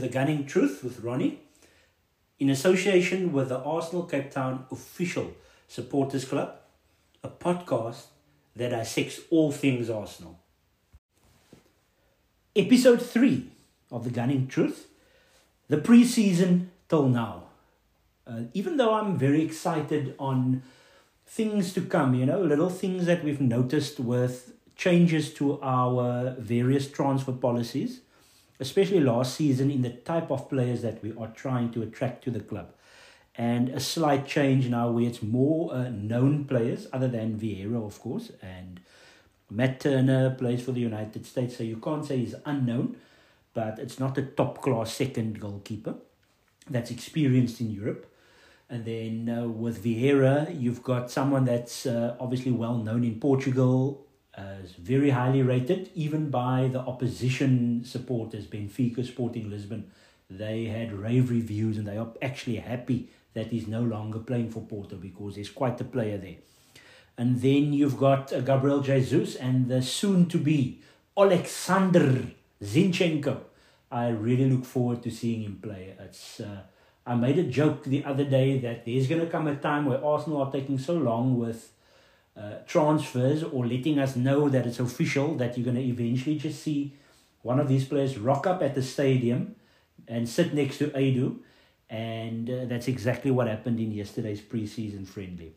The Gunning Truth with Ronnie, in association with the Arsenal Cape Town Official Supporters Club, a podcast that dissects all things Arsenal. Episode 3 of the Gunning Truth, the pre season till now. Uh, even though I'm very excited on things to come, you know, little things that we've noticed with changes to our various transfer policies especially last season, in the type of players that we are trying to attract to the club. And a slight change now where it's more uh, known players, other than Vieira, of course, and Matt Turner plays for the United States, so you can't say he's unknown, but it's not a top class second goalkeeper that's experienced in Europe. And then uh, with Vieira, you've got someone that's uh, obviously well known in Portugal, as very highly rated, even by the opposition supporters, Benfica, Sporting Lisbon. They had rave reviews and they are actually happy that he's no longer playing for Porto because he's quite a player there. And then you've got uh, Gabriel Jesus and the soon to be Alexander Zinchenko. I really look forward to seeing him play. It's uh, I made a joke the other day that there's going to come a time where Arsenal are taking so long with uh, transfers or letting us know that it's official that you're going to eventually just see one of these players rock up at the stadium and sit next to Edu. And uh, that's exactly what happened in yesterday's preseason friendly.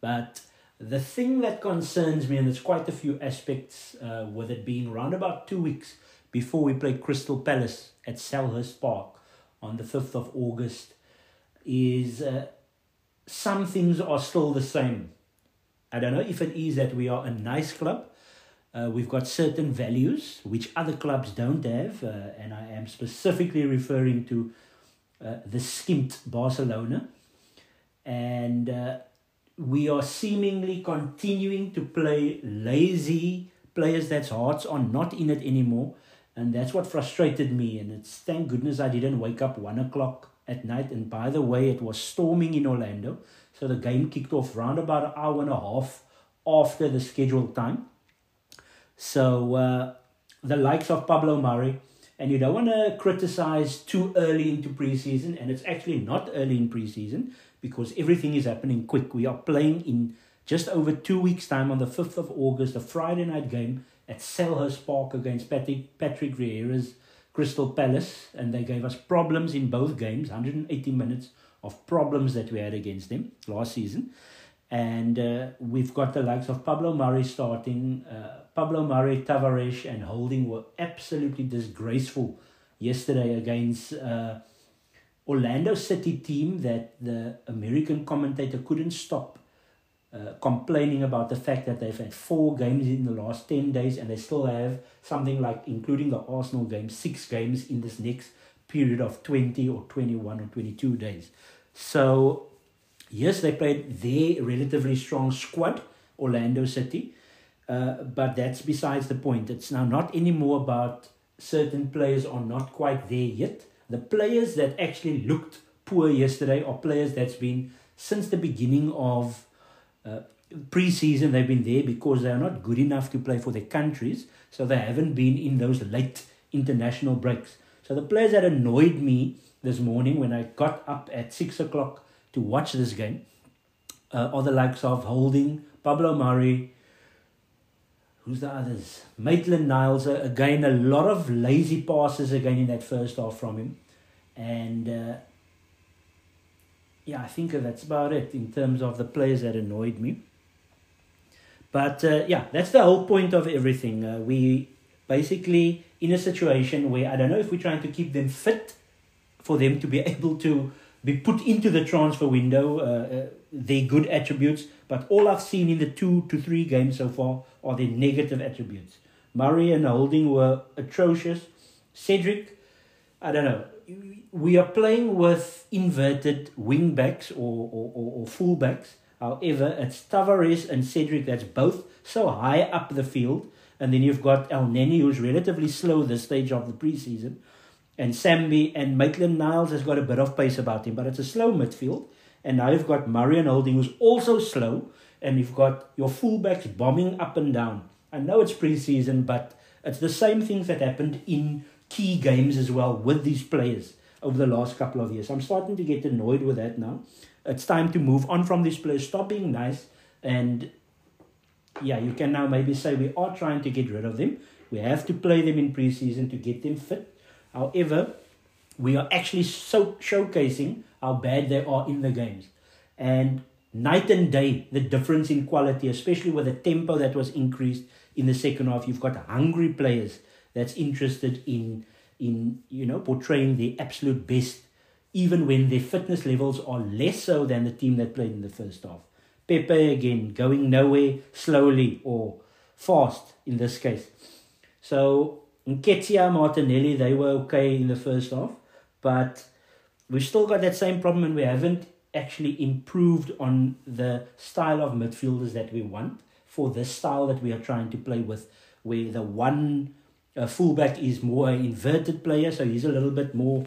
But the thing that concerns me, and there's quite a few aspects uh, with it being around about two weeks before we play Crystal Palace at Selhurst Park on the 5th of August, is uh, some things are still the same I don't know if it is that we are a nice club. Uh, we've got certain values which other clubs don't have, uh, and I am specifically referring to uh, the skimped Barcelona. And uh, we are seemingly continuing to play lazy players that's hearts are not in it anymore. And that's what frustrated me. And it's thank goodness I didn't wake up one o'clock at night. And by the way, it was storming in Orlando. So the game kicked off round about an hour and a half after the scheduled time. So uh, the likes of Pablo Mari, and you don't want to criticize too early into preseason, and it's actually not early in preseason because everything is happening quick. We are playing in just over two weeks' time on the 5th of August, a Friday night game at Selhurst Park against Patrick, Patrick Vieira's Crystal Palace, and they gave us problems in both games 180 minutes of problems that we had against them last season. And uh, we've got the likes of Pablo Mari starting. Uh, Pablo Mari, Tavares, and Holding were absolutely disgraceful yesterday against uh, Orlando City team that the American commentator couldn't stop uh, complaining about the fact that they've had four games in the last 10 days and they still have something like, including the Arsenal game, six games in this next period of 20 or 21 or 22 days. So, yes, they played their relatively strong squad, Orlando City, uh, but that's besides the point. It's now not anymore about certain players are not quite there yet. The players that actually looked poor yesterday are players that's been since the beginning of uh, pre-season they've been there because they are not good enough to play for their countries so they haven't been in those late international breaks so the players that annoyed me this morning when I got up at six o'clock to watch this game uh, are the likes of Holding, Pablo Mari, who's the others? Maitland Niles. Uh, again, a lot of lazy passes again in that first half from him. And uh, yeah, I think that's about it in terms of the players that annoyed me. But uh, yeah, that's the whole point of everything. Uh, we basically in a situation where I don't know if we're trying to keep them fit for them to be able to be put into the transfer window, uh, uh, their good attributes, but all I've seen in the two to three games so far are their negative attributes. Murray and Holding were atrocious. Cedric, I don't know. We are playing with inverted wing backs or, or, or, full backs. However, it's Tavares and Cedric that's both so high up the field. And then you've got Elneny, who's relatively slow this stage of the preseason and Sambi and Maitland Niles has got a bit of pace about him, but it's a slow midfield. And now you've got and Holding, who's also slow, and you've got your fullbacks bombing up and down. I know it's preseason, but it's the same things that happened in key games as well with these players over the last couple of years. I'm starting to get annoyed with that now. It's time to move on from these players. Stop being nice and yeah, you can now maybe say we are trying to get rid of them. We have to play them in preseason to get them fit. However, we are actually so showcasing how bad they are in the games. And night and day, the difference in quality, especially with the tempo that was increased in the second half. You've got hungry players that's interested in in you know portraying the absolute best, even when their fitness levels are less so than the team that played in the first half. Pepe again going nowhere slowly or fast in this case. So Nketiah, Martinelli, they were okay in the first half, but we've still got that same problem and we haven't actually improved on the style of midfielders that we want for this style that we are trying to play with, where the one uh, fullback is more inverted player, so he's a little bit more,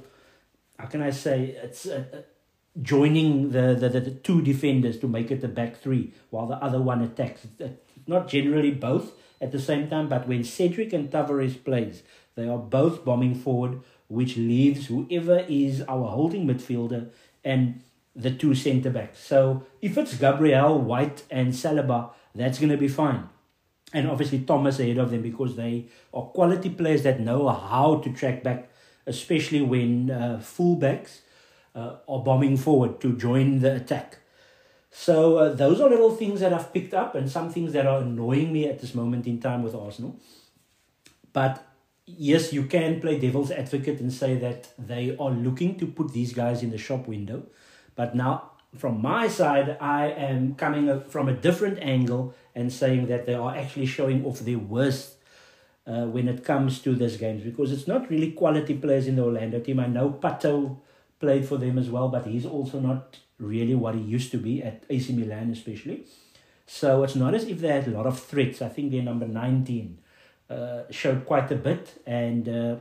how can I say, it's uh, uh, joining the, the, the, the, two defenders to make it the back three, while the other one attacks. It's not generally both at the same time, but when Cedric and Tavares plays, they are both bombing forward, which leaves whoever is our holding midfielder and the two centre backs. So if it's Gabriel, White, and Saliba, that's going to be fine. And obviously Thomas ahead of them because they are quality players that know how to track back, especially when uh, fullbacks uh, are bombing forward to join the attack. So uh, those are little things that I've picked up and some things that are annoying me at this moment in time with Arsenal. But yes, you can play devil's advocate and say that they are looking to put these guys in the shop window. But now, from my side, I am coming from a different angle and saying that they are actually showing off their worst uh, when it comes to these games because it's not really quality players in the Orlando team. I know Pato played for them as well, but he's also not really what he used to be at AC Milan, especially. So it's not as if they had a lot of threats. I think their number 19 uh, showed quite a bit, and uh,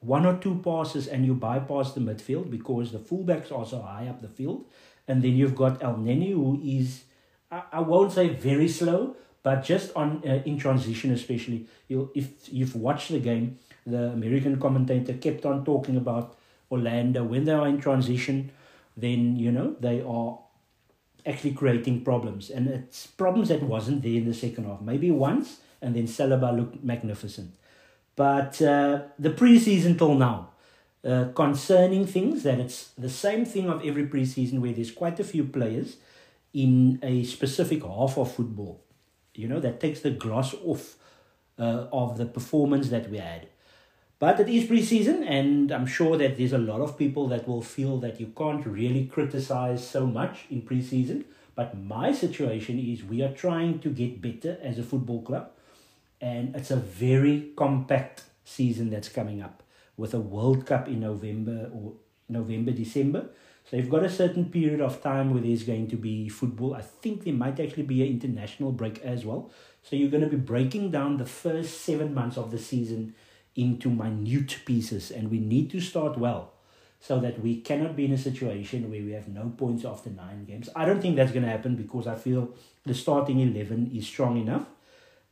one or two passes, and you bypass the midfield because the fullbacks are so high up the field. And then you've got Elneny, who is, I, I won't say very slow, but just on uh, in transition, especially. you if you've watched the game, the American commentator kept on talking about Orlando when they are in transition then you know they are actually creating problems, and it's problems that wasn't there in the second half. Maybe once, and then Saliba looked magnificent, but uh, the preseason till now. Uh, concerning things that it's the same thing of every preseason where there's quite a few players in a specific half of football, you know, that takes the gloss off uh, of the performance that we had. But it is preseason, and I'm sure that there's a lot of people that will feel that you can't really criticize so much in preseason. But my situation is we are trying to get better as a football club, and it's a very compact season that's coming up with a World Cup in November or November, December. So you've got a certain period of time where there's going to be football. I think there might actually be an international break as well. So you're going to be breaking down the first seven months of the season into minute pieces and we need to start well so that we cannot be in a situation where we have no points after nine games. I don't think that's going to happen because I feel the starting 11 is strong enough.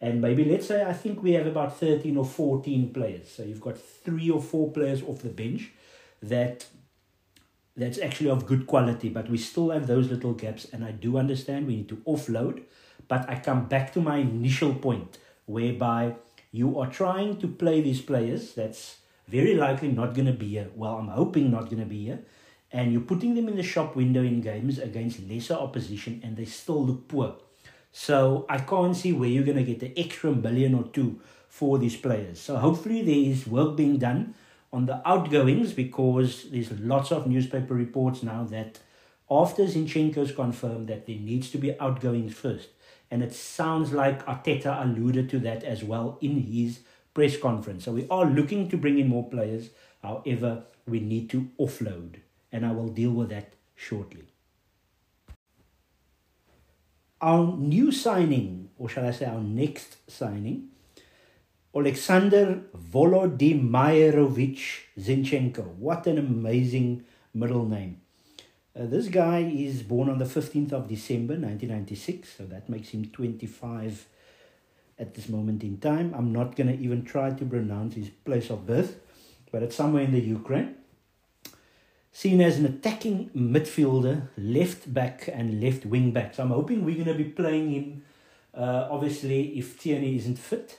And maybe let's say I think we have about 13 or 14 players. So you've got three or four players off the bench that that's actually of good quality, but we still have those little gaps. And I do understand we need to offload. But I come back to my initial point whereby you are trying to play these players that's very likely not going to be here. Well, I'm hoping not going to be here. And you're putting them in the shop window in games against lesser opposition and they still look poor. So I can't see where you're going to get the extra million or two for these players. So hopefully there is work being done on the outgoings because there's lots of newspaper reports now that after Zinchenko's confirmed that there needs to be outgoings first. And it sounds like Arteta alluded to that as well in his press conference. So we are looking to bring in more players. However, we need to offload. And I will deal with that shortly. Our new signing, or shall I say our next signing, Alexander Volodymyrovych Zinchenko. What an amazing middle name. Uh, this guy is born on the 15th of December 1996, so that makes him 25 at this moment in time. I'm not going to even try to pronounce his place of birth, but it's somewhere in the Ukraine. Seen as an attacking midfielder, left back and left wing back. So I'm hoping we're going to be playing him, uh, obviously, if Tierney isn't fit,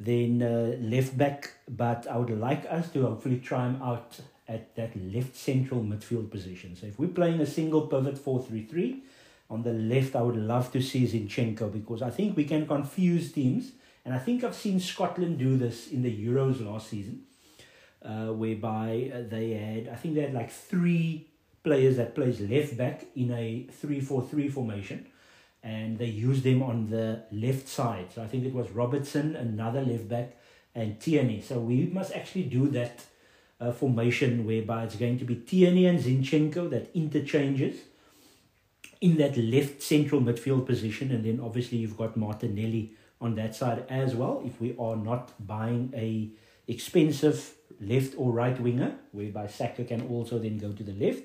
then uh, left back. But I would like us to hopefully try him out at that left central midfield position. So if we're playing a single pivot 4 3 3, on the left, I would love to see Zinchenko because I think we can confuse teams. And I think I've seen Scotland do this in the Euros last season, uh, whereby they had, I think they had like three players that plays left back in a 3-4-3 formation. And they used them on the left side. So I think it was Robertson, another left back, and Tierney. So we must actually do that uh, formation whereby it's going to be Tierney and Zinchenko that interchanges in that left central midfield position. And then obviously you've got Martinelli on that side as well. If we are not buying a expensive left or right winger, whereby Saka can also then go to the left.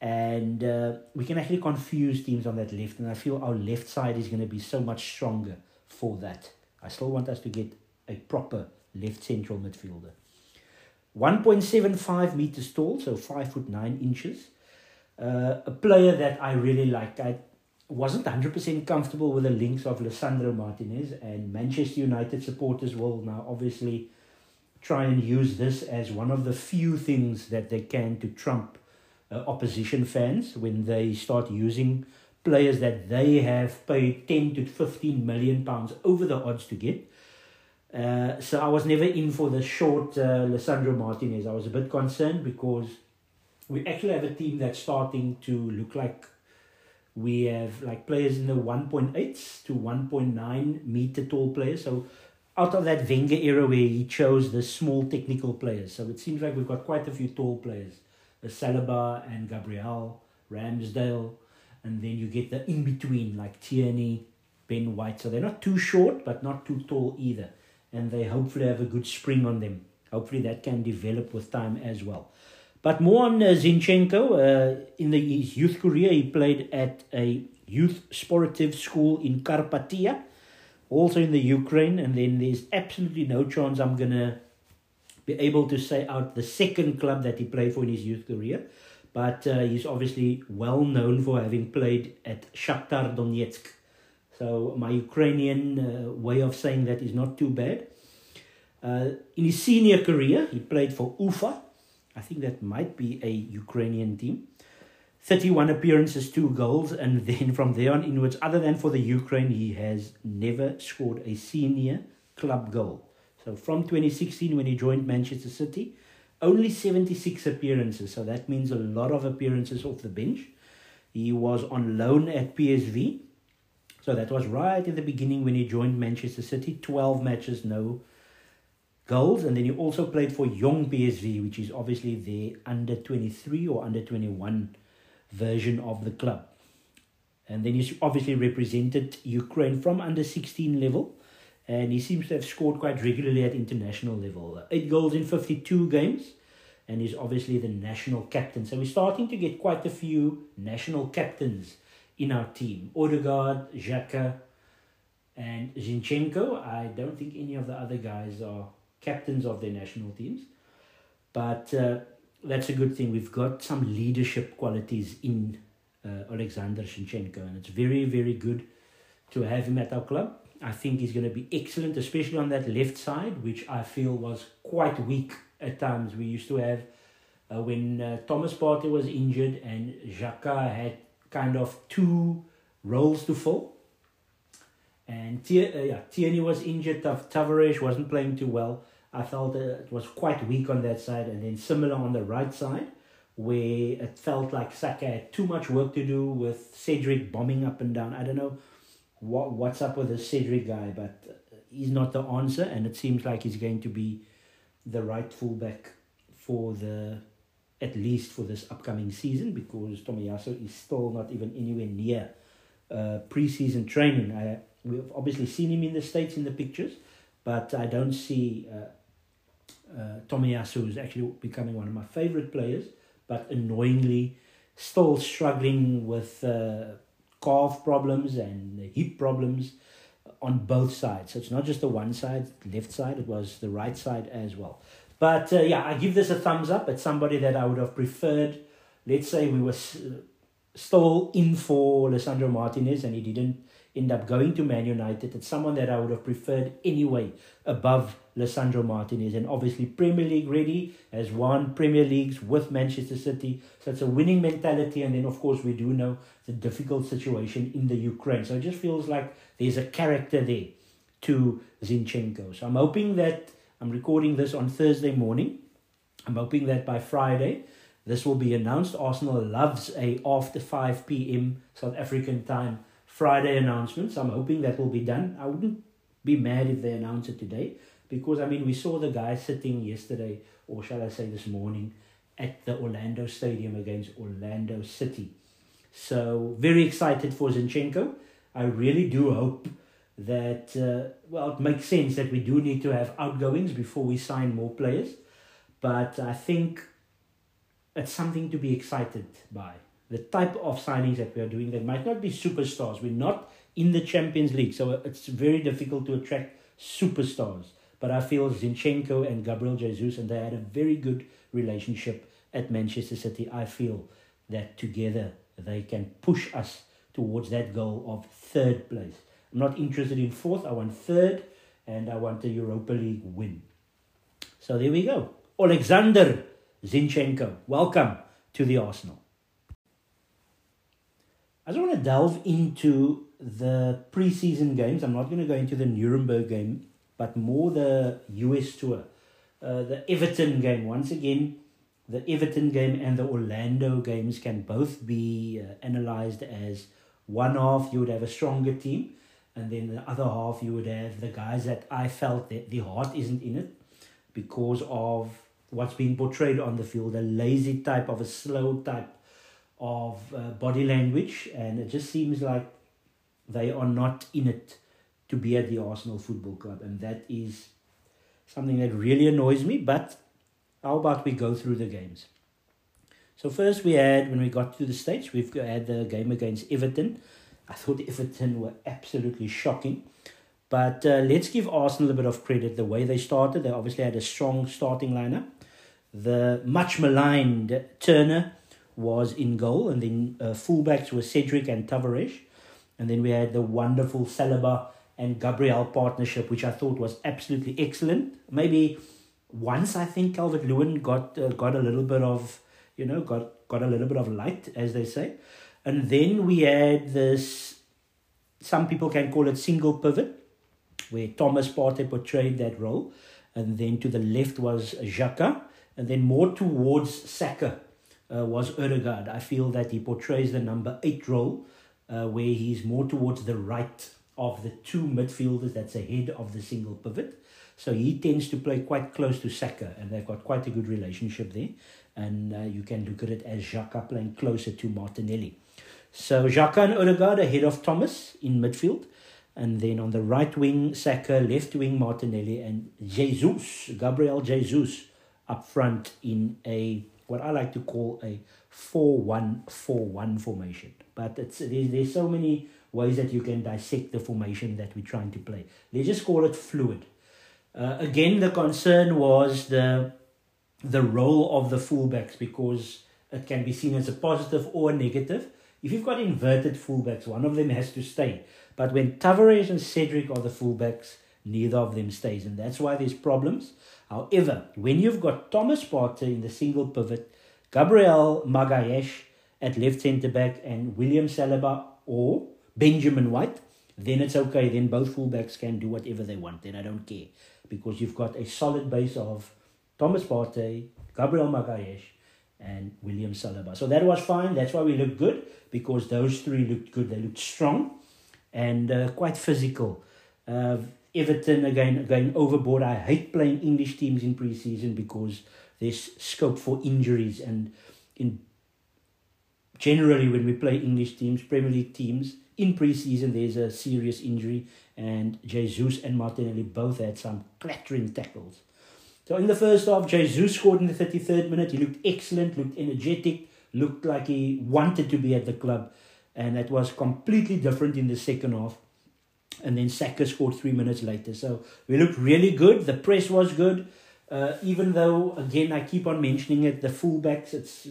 And uh, we can actually confuse teams on that left. And I feel our left side is going to be so much stronger for that. I still want us to get a proper left central midfielder. 1.75 meters tall, so 5 foot 9 inches. Uh, a player that I really liked. I wasn't 100% comfortable with the links of Lisandro Martinez, and Manchester United supporters will now obviously try and use this as one of the few things that they can to trump uh, opposition fans when they start using players that they have paid 10 to 15 million pounds over the odds to get. Uh, so I was never in for the short uh, Lisandro Martinez. I was a bit concerned because we actually have a team that's starting to look like we have like players in the 1.8 to 1.9 meter tall players. So out of that Wenger era where he chose the small technical players. So it seems like we've got quite a few tall players. Saliba and Gabriel, Ramsdale, and then you get the in-between like Tierney, Ben White. So they're not too short, but not too tall either. And they hopefully have a good spring on them. Hopefully that can develop with time as well. But more on uh, Zinchenko. Uh, in the, his youth career, he played at a youth sportive school in Carpathia, also in the Ukraine. And then there's absolutely no chance I'm going to be able to say out the second club that he played for in his youth career. But uh, he's obviously well known for having played at Shakhtar Donetsk. So my Ukrainian uh, way of saying that is not too bad. Uh, in his senior career, he played for Ufa, I think that might be a Ukrainian team. 31 appearances, two goals, and then from there on inwards, other than for the Ukraine, he has never scored a senior club goal. So from 2016, when he joined Manchester City, only 76 appearances. So that means a lot of appearances off the bench. He was on loan at PSV. So that was right in the beginning when he joined Manchester City. 12 matches, no goals. And then he also played for Young PSV, which is obviously the under 23 or under 21 version of the club. And then he's obviously represented Ukraine from under 16 level. And he seems to have scored quite regularly at international level. Eight goals in 52 games. And he's obviously the national captain. So we're starting to get quite a few national captains in our team. Odegaard, Xhaka, and Zinchenko. I don't think any of the other guys are captains of their national teams. But uh, that's a good thing. We've got some leadership qualities in uh, Alexander Zinchenko, and it's very, very good to have him at our club. I think he's going to be excellent, especially on that left side, which I feel was quite weak at times. We used to have uh, when uh, Thomas Partey was injured and Xhaka had kind of two roles to fill. And Tier, uh, yeah, Tierney was injured. Tavares wasn't playing too well. I felt it was quite weak on that side, and then similar on the right side, where it felt like Saka had too much work to do with Cedric bombing up and down. I don't know what what's up with the Cedric guy, but he's not the answer, and it seems like he's going to be the right fullback for the at least for this upcoming season because Tomiyasu is still not even anywhere near uh, preseason training. I, we've obviously seen him in the States in the pictures, but I don't see uh, uh, Tomiyasu is actually becoming one of my favorite players, but annoyingly still struggling with uh, calf problems and hip problems on both sides. So it's not just the one side, left side, it was the right side as well. But uh, yeah, I give this a thumbs up. It's somebody that I would have preferred. Let's say we were s- still in for Lisandro Martinez and he didn't end up going to Man United. It's someone that I would have preferred anyway above Lisandro Martinez. And obviously, Premier League ready, has won Premier Leagues with Manchester City. So it's a winning mentality. And then, of course, we do know the difficult situation in the Ukraine. So it just feels like there's a character there to Zinchenko. So I'm hoping that I'm recording this on Thursday morning. I'm hoping that by Friday this will be announced. Arsenal loves a after 5 p.m. South African time Friday announcement. So I'm hoping that will be done. I wouldn't be mad if they announce it today because I mean we saw the guy sitting yesterday or shall I say this morning at the Orlando Stadium against Orlando City. So very excited for Zinchenko. I really do hope that, uh, well, it makes sense that we do need to have outgoings before we sign more players. But I think it's something to be excited by. The type of signings that we are doing, they might not be superstars. We're not in the Champions League, so it's very difficult to attract superstars. But I feel Zinchenko and Gabriel Jesus, and they had a very good relationship at Manchester City. I feel that together they can push us towards that goal of third place. I'm not interested in fourth. I want third, and I want a Europa League win. So there we go. Alexander Zinchenko, welcome to the Arsenal. I just want to delve into the preseason games. I'm not going to go into the Nuremberg game, but more the US tour. Uh, the Everton game, once again, the Everton game and the Orlando games can both be uh, analyzed as one half you would have a stronger team, and then the other half you would have the guys that I felt that the heart isn't in it because of what's being portrayed on the field, a lazy type of a slow type of uh, body language, and it just seems like they are not in it to be at the Arsenal Football Club, and that is something that really annoys me. But how about we go through the games? So first we had when we got to the States, we've had the game against Everton. I thought Everton were absolutely shocking. But uh, let's give Arsenal a bit of credit. The way they started, they obviously had a strong starting lineup. The much maligned Turner was in goal, and then uh, fullbacks were Cedric and Tavares. And then we had the wonderful Saliba and Gabriel partnership, which I thought was absolutely excellent. Maybe once I think Calvert Lewin got uh, got a little bit of you know got got a little bit of light, as they say. And then we had this. Some people can call it single pivot, where Thomas Partey portrayed that role, and then to the left was Xhaka, and then more towards Saka uh, was Odegaard. I feel that he portrays the number eight role, uh, where he's more towards the right of the two midfielders that's ahead of the single pivot. So he tends to play quite close to Saka, and they've got quite a good relationship there. And uh, you can look at it as Xhaka playing closer to Martinelli. So Xhaka and Odegaard ahead of Thomas in midfield. And then on the right wing, Saka, left wing, Martinelli, and Jesus, Gabriel Jesus, up front in a what I like to call a 4 1 4 1 formation. But it's there's, there's so many ways that you can dissect the formation that we're trying to play. Let's just call it fluid. Uh, again, the concern was the the role of the fullbacks because it can be seen as a positive or a negative. If you've got inverted fullbacks, one of them has to stay. But when Tavares and Cedric are the fullbacks, neither of them stays, and that's why there's problems. However, when you've got Thomas Partey in the single pivot, Gabriel Magalhaes at left centre back, and William Saliba or Benjamin White, then it's okay. Then both fullbacks can do whatever they want. Then I don't care because you've got a solid base of Thomas Partey, Gabriel Magalhaes, and William Saliba. So that was fine. That's why we looked good because those three looked good. They looked strong and uh, quite physical. Uh, Everton again going overboard. I hate playing English teams in preseason because there's scope for injuries and in generally when we play English teams, Premier League teams in preseason there's a serious injury and Jesus and Martinelli both had some clattering tackles. So in the first half, Jesus scored in the 33rd minute. He looked excellent, looked energetic, looked like he wanted to be at the club. And that was completely different in the second half. And then Saka scored three minutes later. So we looked really good. The press was good. Uh, even though, again, I keep on mentioning it, the fullbacks, it's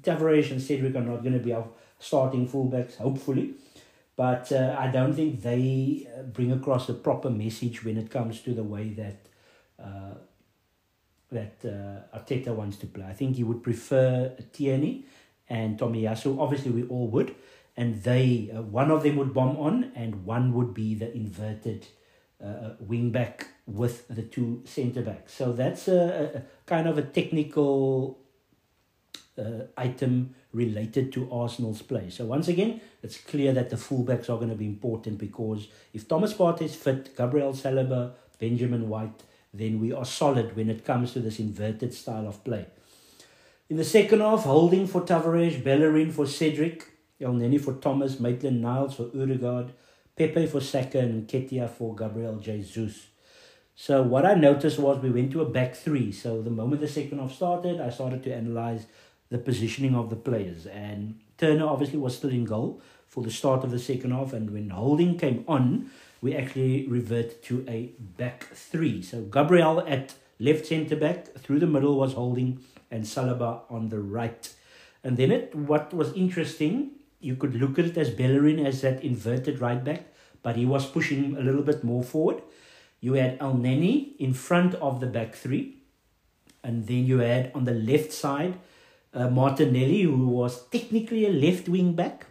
Tavares and Cedric are not going to be our starting fullbacks, hopefully. But uh, I don't think they uh, bring across the proper message when it comes to the way that uh, that uh, Arteta wants to play. I think he would prefer Tierney and Tomiyasu. Obviously, we all would. And they, uh, one of them would bomb on, and one would be the inverted uh, wing back with the two centre backs. So that's a, a kind of a technical uh, item related to Arsenal's play. So once again, it's clear that the fullbacks are going to be important because if Thomas Partey is fit, Gabriel Saliba, Benjamin White, then we are solid when it comes to this inverted style of play. In the second half, holding for Tavares, Bellerin for Cedric, El Elneny for Thomas, Maitland Niles for Odegaard, Pepe for Saka, and Nketiah for Gabriel Jesus. So what I noticed was we went to a back three. So the moment the second half started, I started to analyze the positioning of the players. And Turner obviously was still in goal for the start of the second half. And when Holding came on, we actually reverted to a back three. So Gabriel at left centre back, through the middle was Holding, and Saliba on the right. And then it what was interesting, you could look at it as Bellerin as that inverted right back, but he was pushing a little bit more forward. You had Elneny in front of the back three, and then you had on the left side uh, Martinelli, who was technically a left wing back,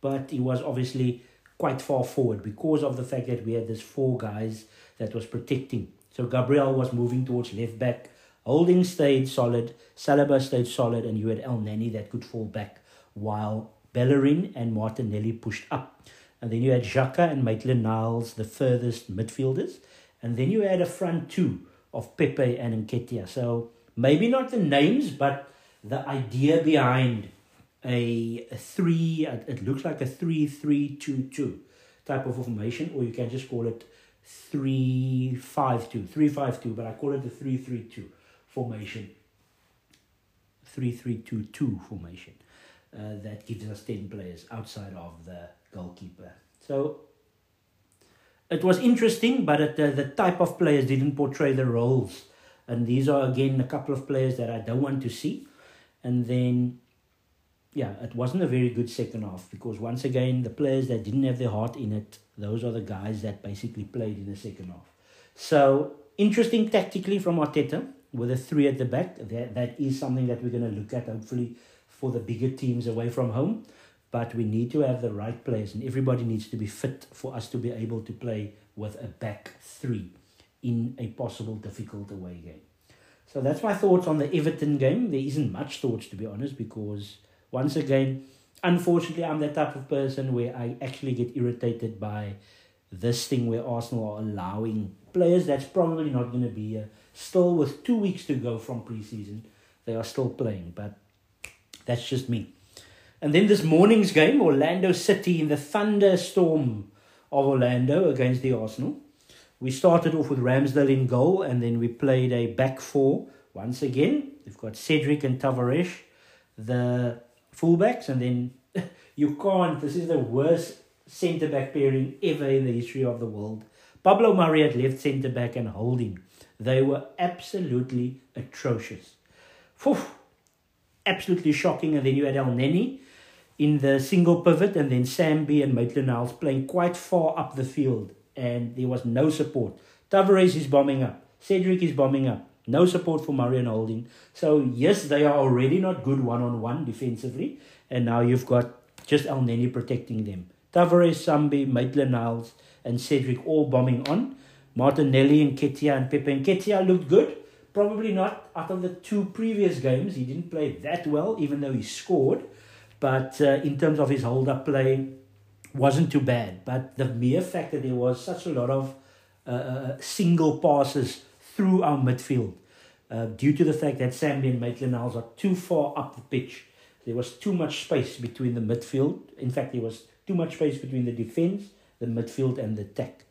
but he was obviously quite far forward because of the fact that we had this four guys that was protecting. So Gabriel was moving towards left back. Holding stayed solid. Saliba stayed solid, and you had Elneny that could fall back while Bellerin and Martinelli pushed up. And then you had Xhaka and Maitland Niles, the furthest midfielders. And then you had a front two of Pepe and Nketiah. So maybe not the names, but the idea behind a, a three, it looks like a three three two two type of formation, or you can just call it three five two, three five two, but I call it the three three two formation. Three three two two formation. Uh, that gives us 10 players outside of the goalkeeper. So it was interesting, but it, uh, the type of players didn't portray the roles. And these are, again, a couple of players that I don't want to see. And then, yeah, it wasn't a very good second half because once again, the players that didn't have their heart in it, those are the guys that basically played in the second half. So interesting tactically from Arteta with a three at the back. That, that is something that we're going to look at hopefully for the bigger teams away from home. But we need to have the right players, and everybody needs to be fit for us to be able to play with a back three in a possible difficult away game. So that's my thoughts on the Everton game. There isn't much thoughts to be honest, because once again, unfortunately, I'm that type of person where I actually get irritated by this thing where Arsenal are allowing players that's probably not going to be here. Still, with two weeks to go from preseason, they are still playing, but that's just me. And then this morning's game, Orlando City in the thunderstorm of Orlando against the Arsenal. We started off with Ramsdale in goal, and then we played a back four once again. We've got Cedric and Tavares, the fullbacks, and then you can't. This is the worst centre back pairing ever in the history of the world. Pablo Mari at left centre back and holding. They were absolutely atrocious. Phew, absolutely shocking. And then you had Elneny in the single pivot, and then Sambi and Maitland Niles playing quite far up the field and there was no support. Tavares is bombing up. Cedric is bombing up. No support for Marion Holding. So, yes, they are already not good one on one defensively. And now you've got just Elneny protecting them. Tavares, Sambi, Maitland Niles, and Cedric all bombing on. Martinelli and Nketiah and Pepe. And Nketiah looked good. Probably not out of the two previous games. He didn't play that well, even though he scored. But uh, in terms of his hold up play, wasn't too bad. But the mere fact that there was such a lot of uh, uh single passes through our midfield, uh, due to the fact that Sambi and Maitland Niles are too far up the pitch, there was too much space between the midfield. In fact, there was too much space between the defense, the midfield, and the attack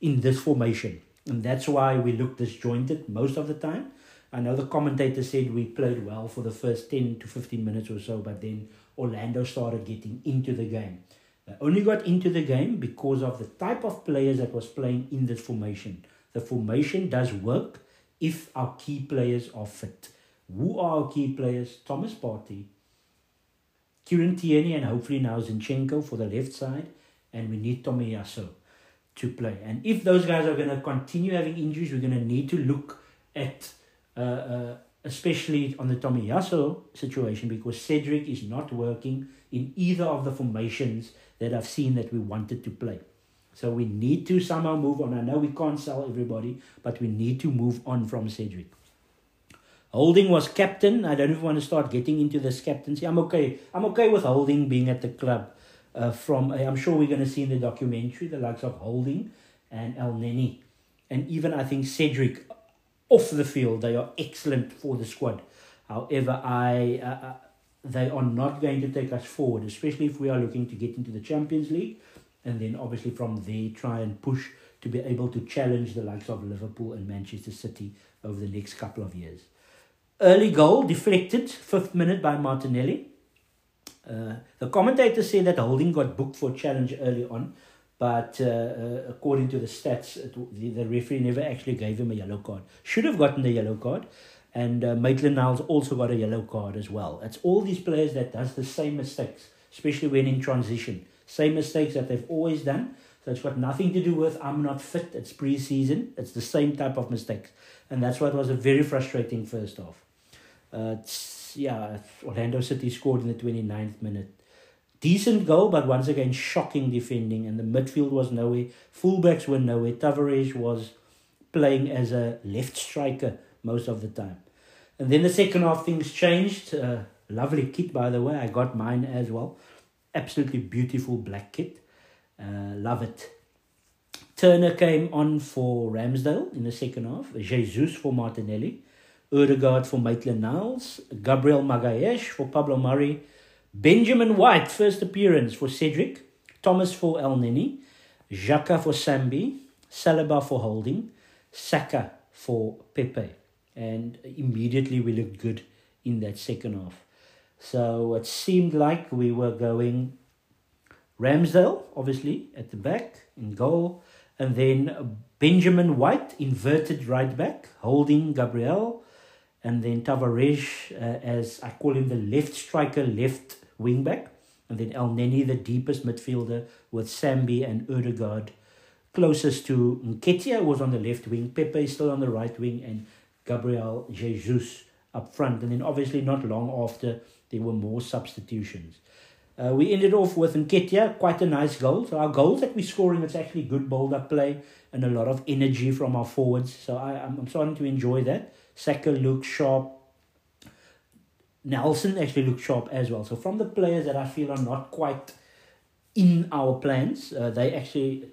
in this formation. And that's why we looked disjointed most of the time. I know the commentator said we played well for the first 10 to 15 minutes or so, but then Orlando started getting into the game. I only got into the game because of the type of players that was playing in this formation. The formation does work if our key players are fit. Who are our key players? Thomas Partey, Kieran Tierney, and hopefully now Zinchenko for the left side, and we need Tomiyasu to play. And if those guys are going to continue having injuries, we're going to need to look at, uh, uh, especially on the Tomiyasu situation, because Cedric is not working in either of the formations that I've seen that we wanted to play. So we need to somehow move on. I know we can't sell everybody, but we need to move on from Cedric. Holding was captain. I don't even want to start getting into this captaincy. I'm okay. I'm okay with Holding being at the club. Uh, from I'm sure we're going to see in the documentary the likes of Holding and Elneny, and even I think Cedric off the field. They are excellent for the squad. However, I uh, uh they are not going to take us forward, especially if we are looking to get into the Champions League, and then obviously from there try and push to be able to challenge the likes of Liverpool and Manchester City over the next couple of years. Early goal deflected, fifth minute by Martinelli. Uh, the commentator said that Holding got booked for challenge early on, but uh, uh, according to the stats, it, the, the referee never actually gave him a yellow card. Should have gotten the yellow card, and uh, Maitland Niles also got a yellow card as well. It's all these players that does the same mistakes, especially when in transition. Same mistakes that they've always done. So it's got nothing to do with I'm not fit. It's pre-season. It's the same type of mistakes, and that's what was a very frustrating first half. Uh, yeah, Orlando City scored in the 29th minute. Decent goal, but once again, shocking defending, and the midfield was nowhere. Fullbacks were nowhere. Tavares was playing as a left striker most of the time. And then the second half, things changed. Uh, lovely kit, by the way. I got mine as well. Absolutely beautiful black kit. Uh, love it. Turner came on for Ramsdale in the second half. Jesus for Martinelli. Odegaard for Maitland Niles, Gabriel Magalhaes for Pablo Mari, Benjamin White, first appearance for Cedric, Thomas for Elneny. Xhaka for Sambi, Saliba for Holding, Saka for Pepe. And immediately we looked good in that second half. So it seemed like we were going Ramsdale, obviously, at the back in goal, and then Benjamin White, inverted right back, holding Gabriel, and then Tavares uh, as I call him the left striker, left wing back, and then Elneny, the deepest midfielder, with Sambi and Odegaard closest to Nketiah was on the left wing, Pepe is still on the right wing, and Gabriel Jesus up front. And then obviously not long after there were more substitutions. Uh, we ended off with Nketiah, quite a nice goal. So our goals that we're scoring, it's actually good build-up play and a lot of energy from our forwards. So I, I'm, I'm starting to enjoy that. Saka looks sharp. Nelson actually looks sharp as well. So from the players that I feel are not quite in our plans, uh, they actually,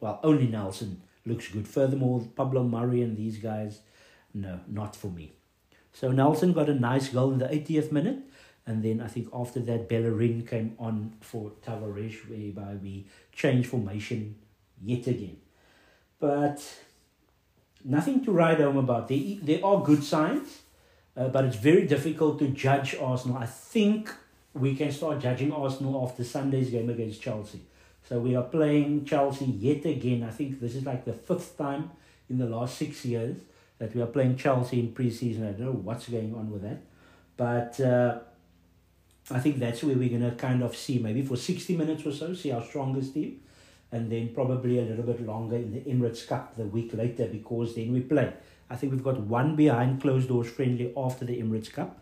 well, only Nelson looks good. Furthermore, Pablo Mari and these guys, no, not for me. So Nelson got a nice goal in the 80th minute. And then I think after that, Bellerin came on for Tavares, whereby we changed formation yet again. But nothing to write home about. There, there are good signs, uh, but it's very difficult to judge Arsenal. I think we can start judging Arsenal after Sunday's game against Chelsea. So we are playing Chelsea yet again. I think this is like the fifth time in the last six years that we are playing Chelsea in preseason. I don't know what's going on with that. But uh, I think that's where we're to kind of see, maybe for 60 minutes or so, see our strongest team and then probably a little bit longer in the Emirates Cup the week later because then we play. I think we've got one behind closed doors friendly after the Emirates Cup.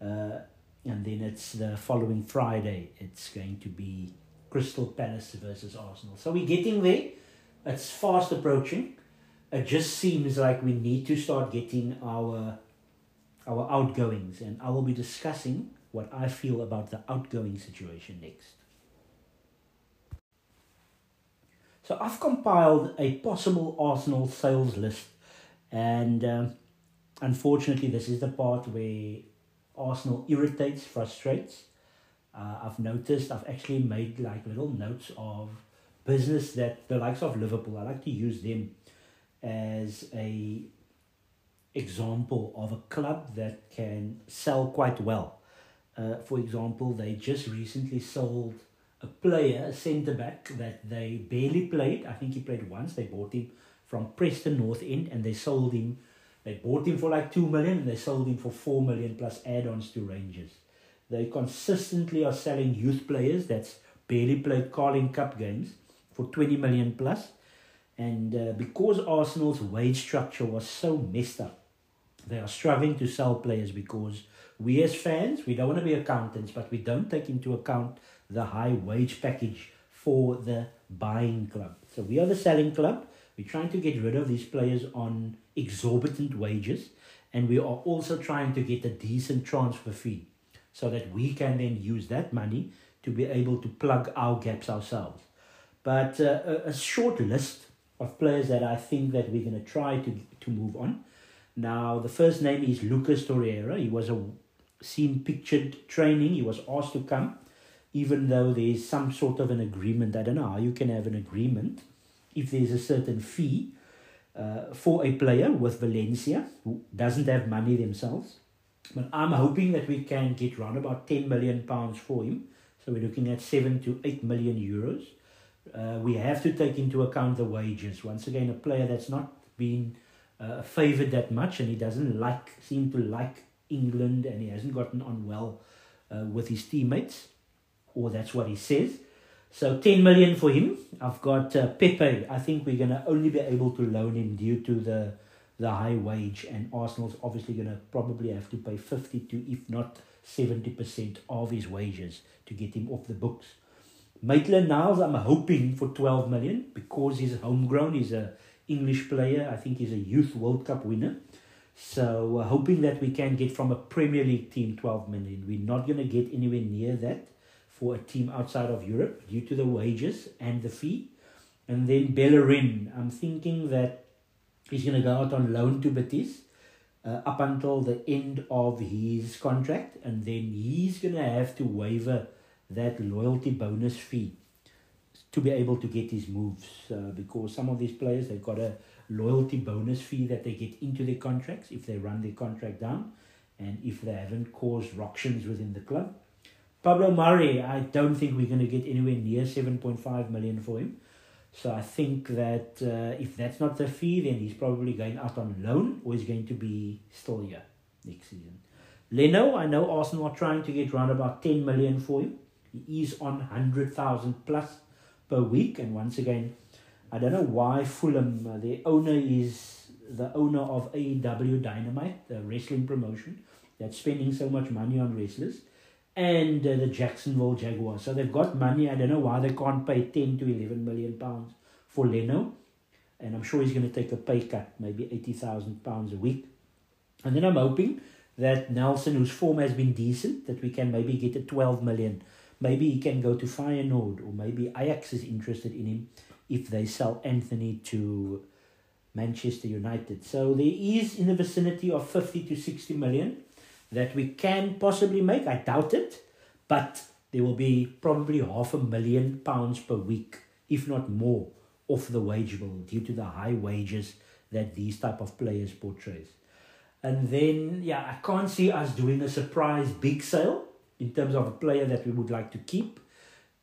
Uh, and then it's the following Friday. It's going to be Crystal Palace versus Arsenal. So we're getting there. It's fast approaching. It just seems like we need to start getting our our outgoings, and I will be discussing what I feel about the outgoing situation next. So I've compiled a possible Arsenal sales list, and um, unfortunately, this is the part where Arsenal irritates, frustrates. Uh, I've noticed I've actually made like little notes of business that the likes of Liverpool. I like to use them as a example of a club that can sell quite well. Uh, for example, they just recently sold a player, a centre back that they barely played. I think he played once. They bought him from Preston North End and they sold him They bought him for like 2 million and they sold him for 4 million plus add ons to Rangers. They consistently are selling youth players that's barely played Carling Cup games for 20 million plus. And uh, because Arsenal's wage structure was so messed up, they are struggling to sell players because we as fans, we don't want to be accountants, but we don't take into account the high wage package for the buying club. So we are the selling club. We're trying to get rid of these players on exorbitant wages, and we are also trying to get a decent transfer fee so that we can then use that money to be able to plug our gaps ourselves. But uh, a, a short list of players that I think that we're going to try to to move on. Now, the first name is Lucas Torreira. He was a seen pictured training. He was asked to come, even though there's some sort of an agreement. I don't know how you can have an agreement if there's a certain fee uh, for a player with Valencia who doesn't have money themselves. But I'm hoping that we can get around about 10 million pounds for him. So we're looking at 7 to 8 million euros. Uh, we have to take into account the wages. Once again, a player that's not been uh, favoured that much and he doesn't like seem to like England and he hasn't gotten on well uh, with his teammates, or that's what he says. So 10 million for him. I've got uh, Pepe. I think we're going to only be able to loan him due to the the high wage, and Arsenal's obviously going to probably have to pay 50 to, if not 70% of his wages to get him off the books. Maitland Niles, I'm hoping for 12 million because he's homegrown. He's a English player. I think he's a youth World Cup winner. So uh, hoping that we can get from a Premier League team 12 million. We're not going to get anywhere near that for a team outside of Europe due to the wages and the fee. And then Bellerin, I'm thinking that he's going to go out on loan to Betis uh, up until the end of his contract, and then he's going to have to waiver that loyalty bonus fee to be able to get his moves uh, because some of these players they've got a loyalty bonus fee that they get into their contracts if they run their contract down and if they haven't caused ructions within the club. Pablo Mari, I don't think we're going to get anywhere near 7.5 million for him. So I think that uh, if that's not the fee, then he's probably going out on loan or he's going to be still here next season. Leno, I know Arsenal are trying to get around about 10 million for him. He is on 100,000 plus per week. And once again, I don't know why Fulham, uh, the owner is the owner of AEW Dynamite, the wrestling promotion that's spending so much money on wrestlers, and uh, the Jacksonville Jaguars. So they've got money. I don't know why they can't pay 10 to 11 million pounds for Leno. And I'm sure he's going to take a pay cut, maybe 80,000 pounds a week. And then I'm hoping that Nelson, whose form has been decent, that we can maybe get a 12 million. Maybe he can go to Feyenoord, or maybe Ajax is interested in him if they sell Antony to Manchester United. So there is in the vicinity of 50 to 60 million that we can possibly make. I doubt it, but there will be probably half a million pounds per week, if not more, off the wage bill due to the high wages that these type of players portrays. And then, yeah, I can't see us doing a surprise big sale in terms of a player that we would like to keep.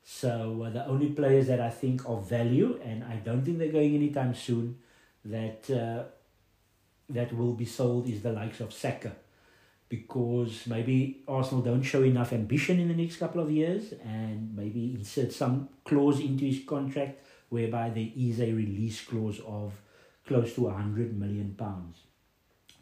So uh, the only players that I think of value, and I don't think they're going anytime soon, that uh, that will be sold is the likes of Saka, because maybe Arsenal don't show enough ambition in the next couple of years, and maybe insert some clause into his contract whereby there is a release clause of close to hundred million pounds,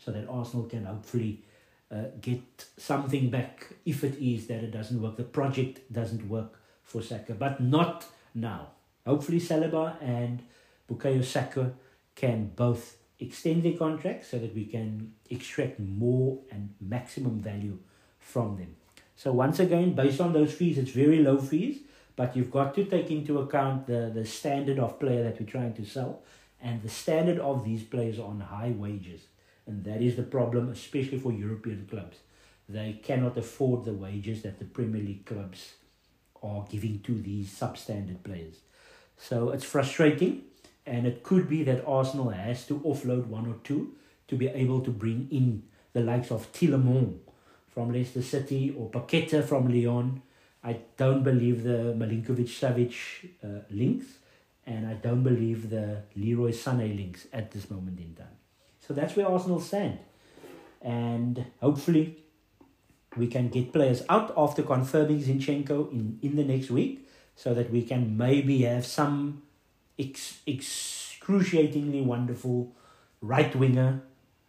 so that Arsenal can hopefully. Uh, get something back if it is that it doesn't work, the project doesn't work for Saka, but not now. Hopefully, Saliba and Bukayo Saka can both extend their contracts so that we can extract more and maximum value from them. So once again, based on those fees, it's very low fees, but you've got to take into account the, the standard of player that we're trying to sell, and the standard of these players on high wages. And that is the problem, especially for European clubs. They cannot afford the wages that the Premier League clubs are giving to these substandard players. So it's frustrating, and it could be that Arsenal has to offload one or two to be able to bring in the likes of Tielemans from Leicester City or Paqueta from Lyon. I don't believe the Milinkovic Savic uh, links, and I don't believe the Leroy Sané links at this moment in time. So that's where Arsenal stand. And hopefully we can get players out after confirming Zinchenko in, in the next week so that we can maybe have some ex- excruciatingly wonderful right winger,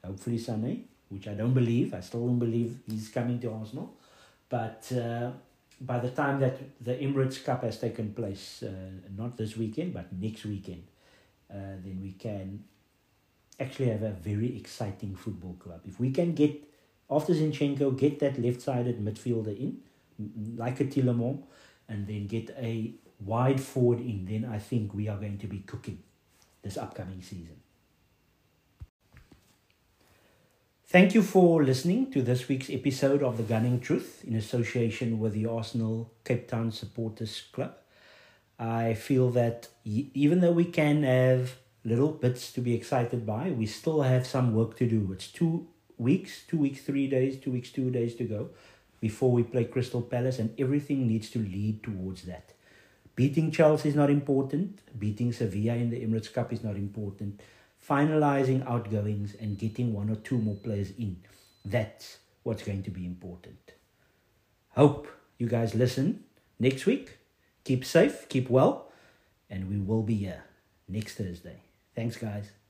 hopefully Sané, which I don't believe. I still don't believe he's coming to Arsenal. But uh, by the time that the Emirates Cup has taken place, uh, not this weekend, but next weekend, uh, then we can actually have a very exciting football club. If we can get, after Zinchenko, get that left-sided midfielder in, like a Tielemans, and then get a wide forward in, then I think we are going to be cooking this upcoming season. Thank you for listening to this week's episode of The Gunning Truth in association with the Arsenal Cape Town Supporters Club. I feel that even though we can have little bits to be excited by, we still have some work to do. It's two weeks, two weeks, three days, two weeks, two days to go before we play Crystal Palace, and everything needs to lead towards that. Beating Chelsea is not important, beating Sevilla in the Emirates Cup is not important finalizing outgoings and getting one or two more players in. That's what's going to be important. Hope you guys listen next week. Keep safe, keep well, and we will be here next Thursday. Thanks, guys.